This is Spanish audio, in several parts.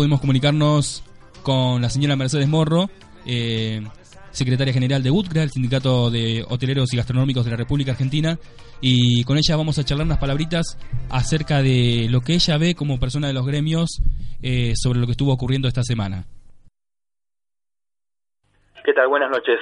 Pudimos comunicarnos con la señora Mercedes Morro, eh, secretaria general de UTCRA, el Sindicato de Hoteleros y Gastronómicos de la República Argentina, y con ella vamos a charlar unas palabritas acerca de lo que ella ve como persona de los gremios eh, sobre lo que estuvo ocurriendo esta semana. ¿Qué tal? Buenas noches.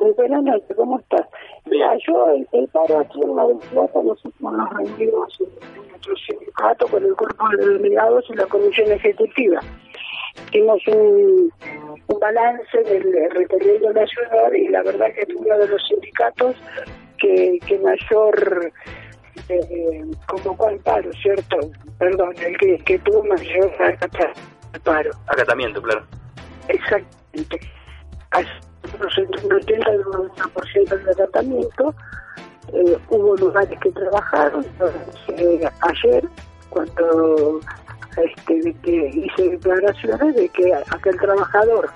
Buenas noches, ¿cómo estás? Mira, yo el, paro aquí en la Plata, nosotros nos reunimos en nuestro sindicato con el cuerpo de delegados y la comisión ejecutiva. Hicimos un, un balance del recorrido de la ciudad y la verdad que es uno de los sindicatos que, que mayor eh, convocó al paro, ¿cierto? Perdón, el que, que tuvo mayor paro. Acatamiento, claro. Exactamente. Entre un 80 y un 90% del acatamiento. Eh, hubo lugares que trabajaron. Ayer, cuando este, que hice declaraciones de que aquel trabajador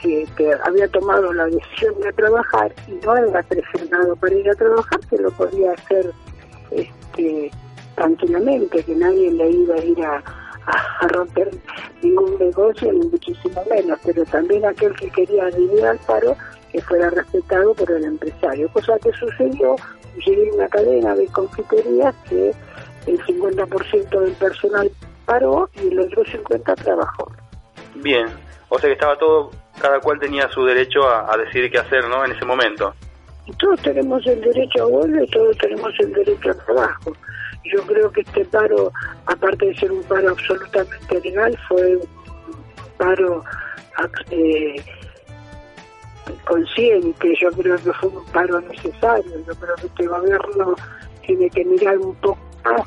que, había tomado la decisión de trabajar y no era presionado para ir a trabajar, que lo podía hacer este, tranquilamente, que nadie le iba a ir a, romper ningún negocio, ni muchísimo menos, pero también aquel que quería vivir al paro, que fuera respetado por el empresario, cosa que sucedió, llegué a una cadena de confiterías que el 50% del personal paró y el otro 50% trabajó. Bien, o sea que estaba todo, cada cual tenía su derecho a, a decidir qué hacer, ¿no? En ese momento todos tenemos el derecho a huelga y todos tenemos el derecho al trabajo. Yo creo que este paro, aparte de ser un paro absolutamente legal, fue un paro eh, consciente, yo creo que fue un paro necesario, yo creo que este gobierno tiene que mirar un poco más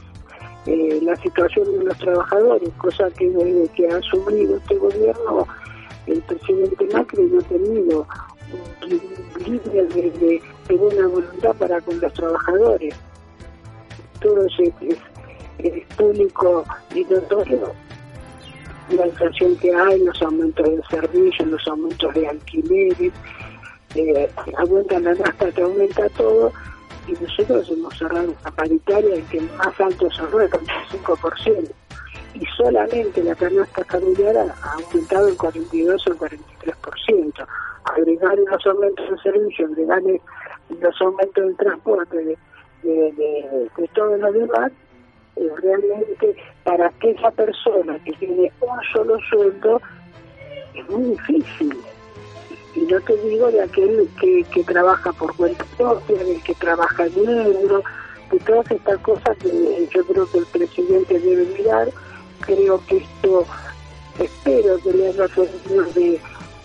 eh, la situación de los trabajadores, cosa que desde que ha asumido este gobierno el presidente Macri no ha tenido libre de, de, buena voluntad para con los trabajadores. Todo es, público y notorio. La inflación que hay, los aumentos de servicios, los aumentos de alquileres, eh, aumenta la nafta, te aumenta todo, y nosotros hemos cerrado una paritaria en que el más alto cerró el 35% y solamente la canasta familiar ha aumentado el 42 o el 43%. Agregar los aumentos de servicio, agregar los aumentos del transporte, de, de, todo lo demás, realmente para aquella persona que tiene un solo sueldo es muy difícil. Y no te digo de aquel que, que trabaja por cuenta propia, del que trabaja en negro, de todas estas cosas que yo creo que el presidente debe mirar creo que esto, espero que le haga de,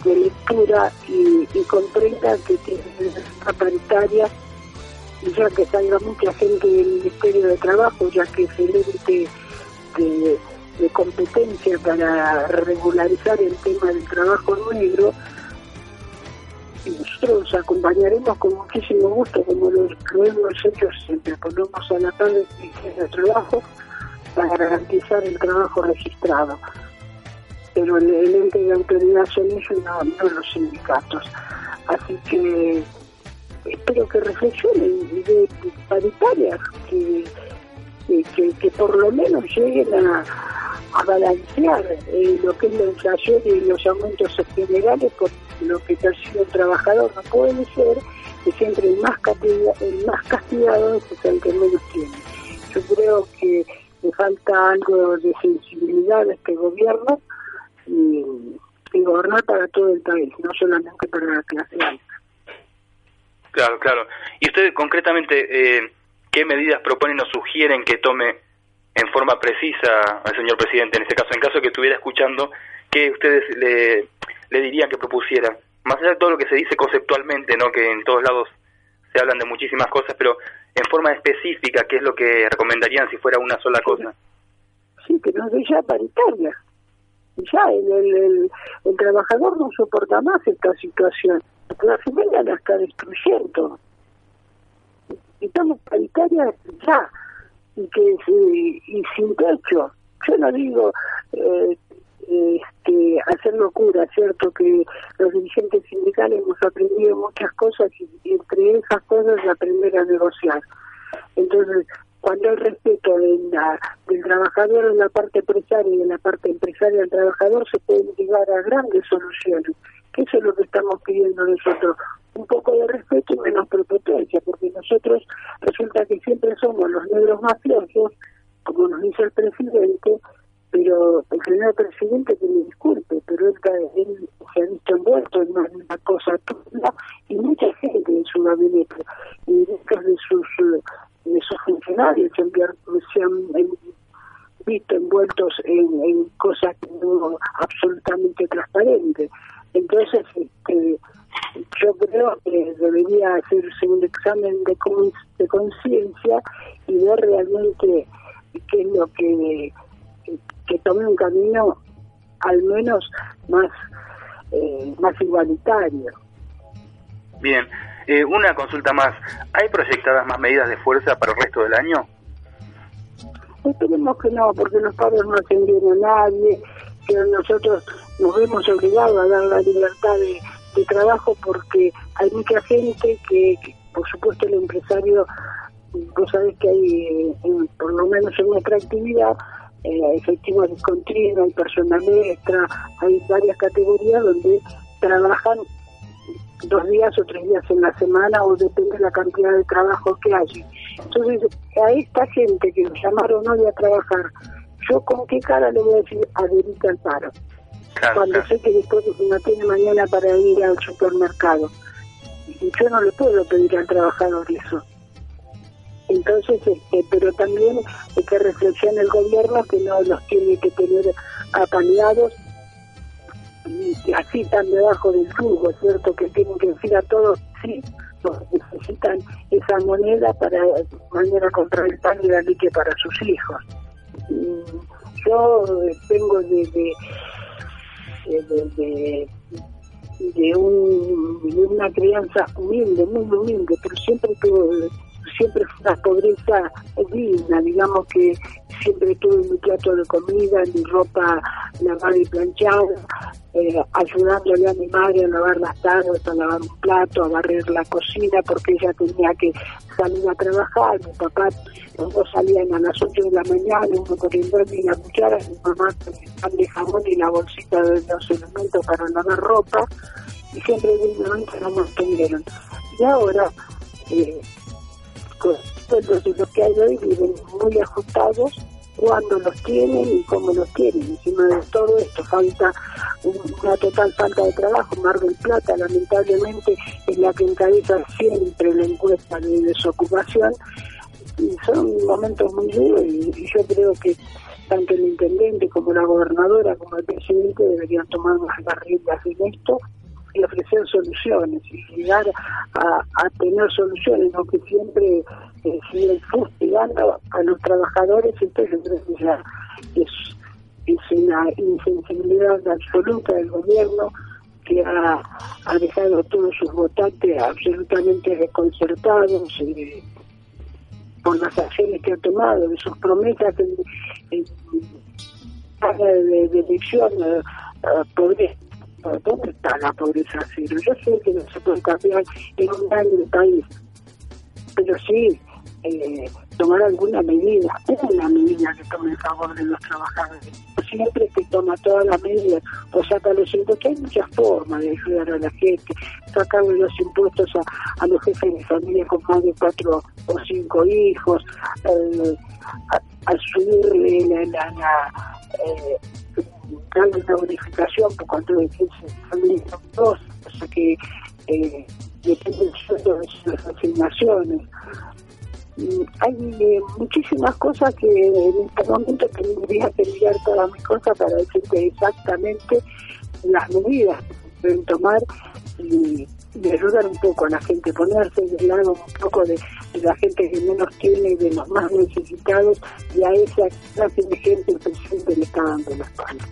de lectura y, comprenda que tiene una paritaria, ya que salga mucha gente del Ministerio de Trabajo, ya que es el ente de, de competencia para regularizar el tema del trabajo negro, nosotros acompañaremos con muchísimo gusto, como lo, hemos hecho siempre, ponemos a la tarde el trabajo para garantizar el trabajo registrado. Pero el, ente de autoridad son ellos y no, los sindicatos. Así que espero que reflexionen de, paritarias, que, que, por lo menos lleguen a, balancear eh, lo que es la inflación y los aumentos generales con lo que percibe el trabajador. No puede ser que siempre el más, castigado, el más castigado es el que menos tiene. Yo creo que le falta algo de sensibilidad a este gobierno y, gobernar para todo el país, no solamente para la clase alta. Claro, claro. ¿Y ustedes concretamente eh, qué medidas proponen o sugieren que tome en forma precisa al señor presidente en este caso? En caso que estuviera escuchando, ¿qué ustedes le, dirían que propusiera? Más allá de todo lo que se dice conceptualmente, ¿no? que en todos lados se hablan de muchísimas cosas, pero en forma específica, ¿qué es lo que recomendarían si fuera una sola cosa? Sí, que nos ya paritaria. ya el, el, el, trabajador no soporta más esta situación, la familia la está destruyendo. Estamos paritarias ya, y que y sin techo. Yo no digo eh, este, hacer locura, ¿cierto? Que los dirigentes sindicales hemos aprendido muchas cosas y, entre esas cosas aprender a negociar. Entonces, cuando hay respeto de la, del trabajador en la parte empresaria y en la parte empresaria del trabajador, se pueden llegar a grandes soluciones. Eso es lo que estamos pidiendo nosotros. Un poco de respeto y menos prepotencia, porque nosotros resulta que siempre somos los negros mafiosos, como nos dice el presidente, pero el señor presidente que me disculpe, pero él, se ha visto envuelto en una, cosa tuya y mucha gente en su gabinete y muchos de sus sus funcionarios se, han visto envueltos en, cosas que no absolutamente transparentes. Entonces, este, yo creo que debería hacerse un examen de, de conciencia y ver realmente qué es lo que que tome un camino al menos más, eh, más igualitario. Bien, eh, una consulta más. ¿Hay proyectadas más medidas de fuerza para el resto del año? Esperemos que no, porque los padres no atendieron a nadie, pero nosotros nos vemos obligados a dar la libertad de, trabajo porque hay mucha gente que, por supuesto, el empresario, vos sabés que hay, por lo menos en nuestra actividad, eh, efectivos discontinuos, hay personal extra, hay varias categorías donde trabajan dos días o tres días en la semana o depende de la cantidad de trabajo que haya. Entonces, a esta gente que nos llamaron hoy a trabajar, ¿yo con qué cara le voy a decir adherite al paro? Cuando sé que después no tiene mañana para ir al supermercado. Y yo no le puedo pedir al trabajador eso. Entonces, este, pero también hay que reflexionar el gobierno que no los tiene que tener apaleados y así están debajo del flujo, ¿cierto? Que tienen que decir a todos, sí, necesitan esa moneda para mañana comprar el pan y la leche para sus hijos. yo tengo desde de, de, un, de una crianza humilde, muy humilde, pero siempre tuve siempre fue una pobreza digna, digamos que siempre tuve mi plato de comida, mi ropa lavada y planchada, eh, ayudándole a mi madre a lavar las tardes, a lavar un plato, a barrer la cocina, porque ella tenía que salir a trabajar, mi papá, los dos salían a las 8 de la mañana, uno corriendo y la cuchara, mi mamá con el pan de jamón y la bolsita de los elementos para lavar ropa, y siempre dignamente nos mantuvieron. Y ahora, eh, entonces los que hay hoy viven muy ajustados cuando los tienen y cómo los tienen. Encima de todo esto falta una total falta de trabajo. Mar del Plata lamentablemente es la que encabeza siempre la encuesta de desocupación y son momentos muy duros y, yo creo que tanto el intendente como la gobernadora como el presidente deberían tomar las riendas en esto y ofrecer soluciones y llegar a, tener soluciones, no que siempre eh, siguen fustigando a los trabajadores, entonces ya es, es una insensibilidad absoluta del gobierno que ha, dejado a todos sus votantes absolutamente desconcertados eh, por las acciones que ha tomado, de sus promesas de, elección eh, eh ¿Dónde está la pobreza cero? Yo sé que no se puede cambiar en un grande país, pero sí eh, tomar alguna medida, una medida que tome en favor de los trabajadores. Siempre que toma todas las medidas o saca los impuestos, hay muchas formas de ayudar a la gente, sacarle los impuestos a, los jefes de familia con más de cuatro o cinco hijos, eh, a, subirle la, la, eh, darle una bonificación por cuanto de que familias dos, o sea que eh, depende del sueldo de sus asignaciones. Mm, hay eh, muchísimas cosas que en este momento tendría que mirar todas mis cosas para decirte exactamente las medidas que se pueden tomar y, ayudar un poco a la gente, ponerse del lado un poco de, la gente que menos tiene, de los más necesitados, y a esa clase de gente el presidente le está dando la espalda.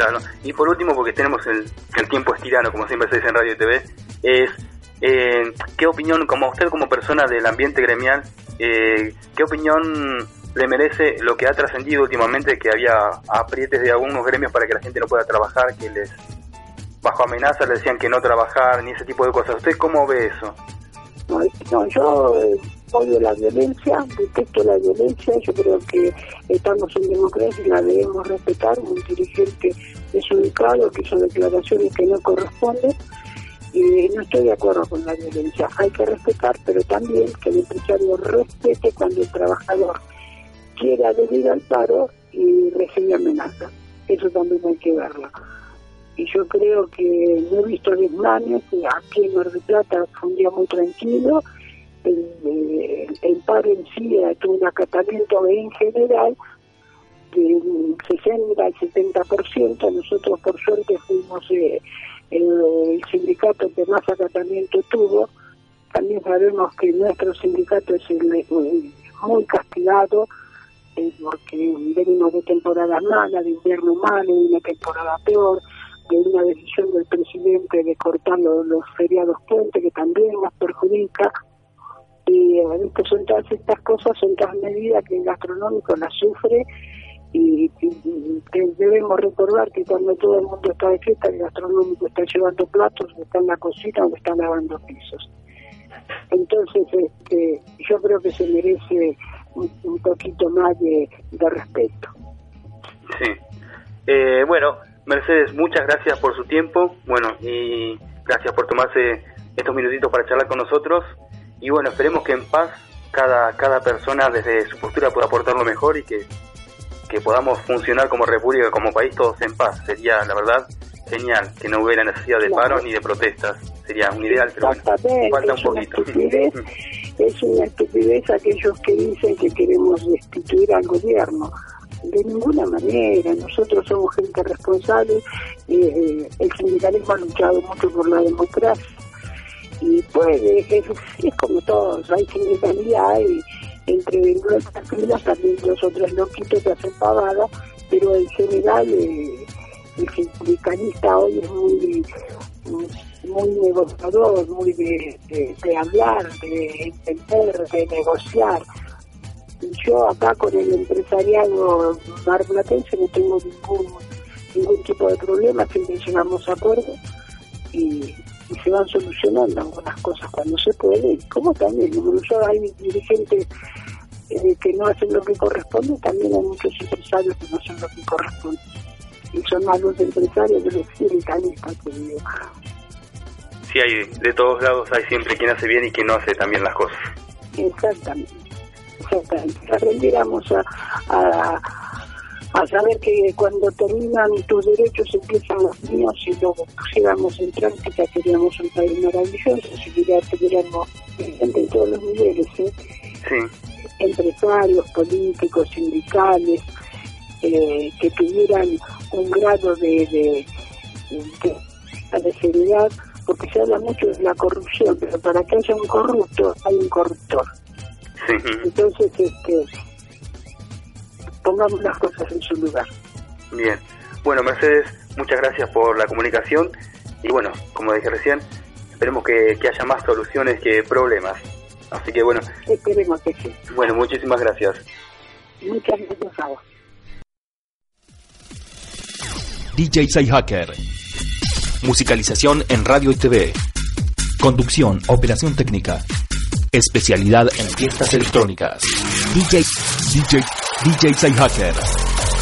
Claro. Y por último, porque tenemos el, el tiempo es tirano, como siempre se dice en radio y TV, es eh, qué opinión, como usted como persona del ambiente gremial, eh, qué opinión le merece lo que ha trascendido últimamente, que había aprietes de algunos gremios para que la gente no pueda trabajar, que les bajo amenaza le decían que no trabajar, ni ese tipo de cosas. ¿Usted cómo ve eso? No, yo eh, odio la violencia, detesto la violencia, yo creo que estamos en democracia y la debemos respetar. Un dirigente desubicado que hizo declaraciones que no corresponden y no estoy de acuerdo con la violencia. Hay que respetar, pero también que el empresario respete cuando el trabajador quiera adherir al paro y recibe amenazas. Eso también hay que verlo. Y yo creo que no he visto desmanes, aquí en Mar del Plata fue un día muy tranquilo, el, paro en sí tuvo un acatamiento en general del 60 al 70%, nosotros por suerte fuimos eh, el, sindicato que más acatamiento tuvo, también sabemos que nuestro sindicato es el, muy castigado, eh, porque venimos de temporada mala, de invierno malo, de una temporada peor, de una decisión del presidente de cortar los, feriados puentes, que también nos perjudica. Son todas estas cosas, son todas medidas que el gastronómico las sufre y, debemos recordar que cuando todo el mundo está de fiesta, el gastronómico está llevando platos, está en la cocina o está lavando pisos. Entonces, este, yo creo que se merece un, poquito más de, respeto. Sí. Eh, bueno, Mercedes, muchas gracias por su tiempo, bueno, y gracias por tomarse estos minutitos para charlar con nosotros. Y bueno, esperemos que en paz cada, cada persona desde su postura pueda aportar lo mejor y que, que podamos funcionar como república, como país, todos en paz. Sería, la verdad, genial que no hubiera necesidad de paro ni de protestas. Sería un ideal, pero bueno, falta un poquito. es una estupidez aquellos que dicen que queremos destituir al gobierno. De ninguna manera, nosotros somos gente responsable, eh, el sindicalismo ha luchado mucho por la democracia y puede, es, como todos, hay sindicalidad y entre nuestras filas también los otros loquitos que hacen pavada, pero en general eh, el sindicalista hoy es muy muy negociador, muy de, de, hablar, de entender, de negociar. Yo acá con el empresariado marplatense no tengo ningún ningún tipo de problema, siempre llegamos a acuerdos y, se van solucionando algunas cosas cuando se puede, como también, yo hay dirigentes eh, que no hacen lo que corresponde, también hay muchos empresarios que no hacen lo que corresponde. Y son más los empresarios de los sindicalistas que digo sí hay, de todos lados hay siempre quien hace bien y quien no hace también las cosas. Exactamente, exactamente. Aprendiéramos a, a, a saber que cuando terminan tus derechos empiezan los míos y luego pusiéramos en práctica, queríamos un país maravilloso, si tuviéramos gente en todos los niveles, ¿eh? sí. empresarios, políticos, sindicales, eh, que tuvieran un grado de, de, de, de seriedad porque se habla mucho de la corrupción, pero para que haya un corrupto hay un corruptor. Entonces, este, pongamos las cosas en su lugar. Bien. Bueno, Mercedes, muchas gracias por la comunicación y bueno, como dije recién, esperemos que, haya más soluciones que problemas. Así que bueno. Esperemos que sí. Bueno, muchísimas gracias. Muchas gracias a vos. DJ Hacker Musicalización en radio y TV. Conducción, operación técnica. Especialidad en fiestas electrónicas. DJ, DJ, DJ Hacker.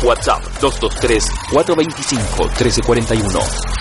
WhatsApp 223 425 1341.